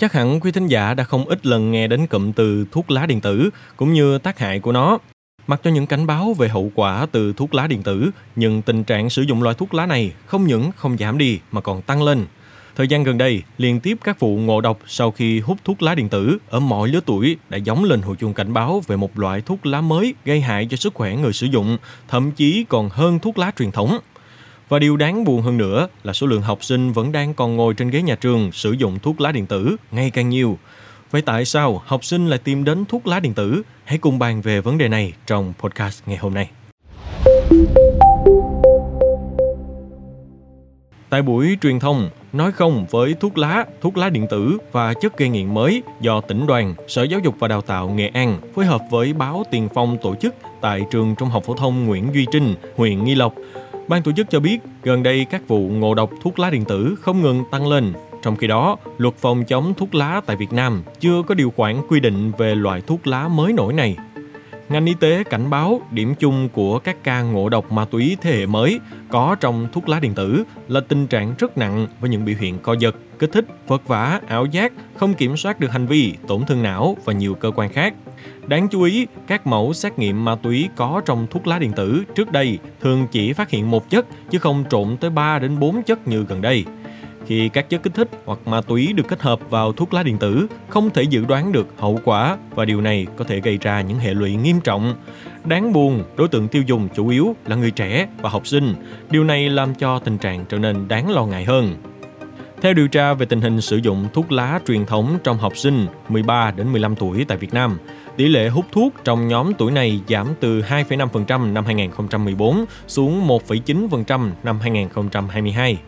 Chắc hẳn quý thính giả đã không ít lần nghe đến cụm từ thuốc lá điện tử cũng như tác hại của nó. Mặc cho những cảnh báo về hậu quả từ thuốc lá điện tử, nhưng tình trạng sử dụng loại thuốc lá này không những không giảm đi mà còn tăng lên. Thời gian gần đây, liên tiếp các vụ ngộ độc sau khi hút thuốc lá điện tử ở mọi lứa tuổi đã giống lên hồi chuông cảnh báo về một loại thuốc lá mới gây hại cho sức khỏe người sử dụng, thậm chí còn hơn thuốc lá truyền thống. Và điều đáng buồn hơn nữa là số lượng học sinh vẫn đang còn ngồi trên ghế nhà trường sử dụng thuốc lá điện tử ngày càng nhiều. Vậy tại sao học sinh lại tìm đến thuốc lá điện tử? Hãy cùng bàn về vấn đề này trong podcast ngày hôm nay. Tại buổi truyền thông, nói không với thuốc lá, thuốc lá điện tử và chất gây nghiện mới do tỉnh đoàn, Sở Giáo dục và Đào tạo Nghệ An phối hợp với báo Tiền Phong tổ chức tại trường Trung học phổ thông Nguyễn Duy Trinh, huyện Nghi Lộc. Ban tổ chức cho biết, gần đây các vụ ngộ độc thuốc lá điện tử không ngừng tăng lên. Trong khi đó, luật phòng chống thuốc lá tại Việt Nam chưa có điều khoản quy định về loại thuốc lá mới nổi này. Ngành y tế cảnh báo điểm chung của các ca ngộ độc ma túy thế hệ mới có trong thuốc lá điện tử là tình trạng rất nặng với những biểu hiện co giật, kích thích, vật vã, ảo giác, không kiểm soát được hành vi, tổn thương não và nhiều cơ quan khác. Đáng chú ý, các mẫu xét nghiệm ma túy có trong thuốc lá điện tử trước đây thường chỉ phát hiện một chất chứ không trộn tới 3 đến 4 chất như gần đây. Khi các chất kích thích hoặc ma túy được kết hợp vào thuốc lá điện tử, không thể dự đoán được hậu quả và điều này có thể gây ra những hệ lụy nghiêm trọng. Đáng buồn, đối tượng tiêu dùng chủ yếu là người trẻ và học sinh. Điều này làm cho tình trạng trở nên đáng lo ngại hơn. Theo điều tra về tình hình sử dụng thuốc lá truyền thống trong học sinh 13 đến 15 tuổi tại Việt Nam, tỷ lệ hút thuốc trong nhóm tuổi này giảm từ 2,5% năm 2014 xuống 1,9% năm 2022.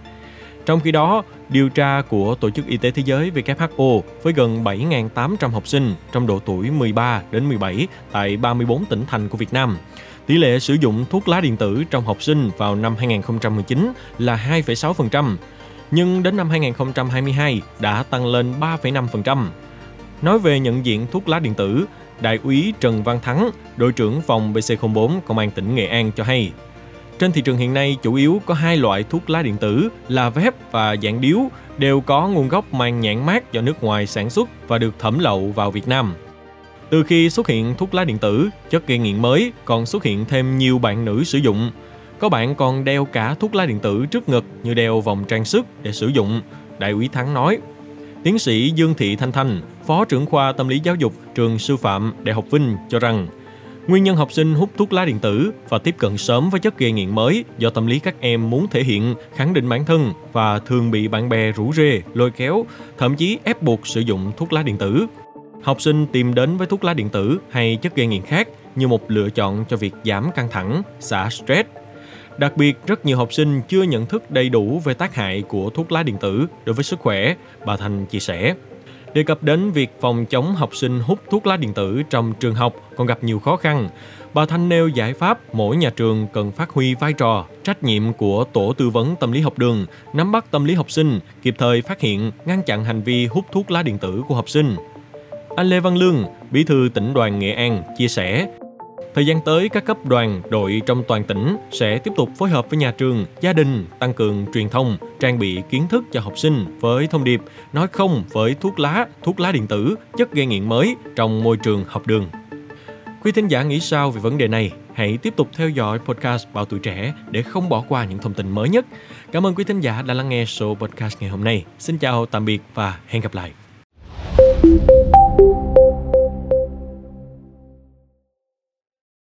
Trong khi đó, điều tra của Tổ chức Y tế Thế giới WHO với gần 7.800 học sinh trong độ tuổi 13 đến 17 tại 34 tỉnh thành của Việt Nam, tỷ lệ sử dụng thuốc lá điện tử trong học sinh vào năm 2019 là 2,6%, nhưng đến năm 2022 đã tăng lên 3,5%. Nói về nhận diện thuốc lá điện tử, Đại úy Trần Văn Thắng, đội trưởng phòng BC04 Công an tỉnh Nghệ An cho hay, trên thị trường hiện nay chủ yếu có hai loại thuốc lá điện tử là vép và dạng điếu đều có nguồn gốc mang nhãn mát do nước ngoài sản xuất và được thẩm lậu vào Việt Nam. Từ khi xuất hiện thuốc lá điện tử, chất gây nghiện mới còn xuất hiện thêm nhiều bạn nữ sử dụng. Có bạn còn đeo cả thuốc lá điện tử trước ngực như đeo vòng trang sức để sử dụng, Đại úy Thắng nói. Tiến sĩ Dương Thị Thanh Thanh, Phó trưởng khoa tâm lý giáo dục trường sư phạm Đại học Vinh cho rằng Nguyên nhân học sinh hút thuốc lá điện tử và tiếp cận sớm với chất gây nghiện mới do tâm lý các em muốn thể hiện, khẳng định bản thân và thường bị bạn bè rủ rê, lôi kéo, thậm chí ép buộc sử dụng thuốc lá điện tử. Học sinh tìm đến với thuốc lá điện tử hay chất gây nghiện khác như một lựa chọn cho việc giảm căng thẳng, xả stress. Đặc biệt, rất nhiều học sinh chưa nhận thức đầy đủ về tác hại của thuốc lá điện tử đối với sức khỏe, bà Thành chia sẻ. Đề cập đến việc phòng chống học sinh hút thuốc lá điện tử trong trường học còn gặp nhiều khó khăn, bà Thanh nêu giải pháp mỗi nhà trường cần phát huy vai trò, trách nhiệm của tổ tư vấn tâm lý học đường, nắm bắt tâm lý học sinh, kịp thời phát hiện, ngăn chặn hành vi hút thuốc lá điện tử của học sinh. Anh Lê Văn Lương, bí thư tỉnh đoàn Nghệ An, chia sẻ, Thời gian tới, các cấp đoàn, đội trong toàn tỉnh sẽ tiếp tục phối hợp với nhà trường, gia đình, tăng cường truyền thông, trang bị kiến thức cho học sinh với thông điệp nói không với thuốc lá, thuốc lá điện tử, chất gây nghiện mới trong môi trường học đường. Quý thính giả nghĩ sao về vấn đề này? Hãy tiếp tục theo dõi podcast Bảo Tuổi Trẻ để không bỏ qua những thông tin mới nhất. Cảm ơn quý thính giả đã lắng nghe số podcast ngày hôm nay. Xin chào, tạm biệt và hẹn gặp lại.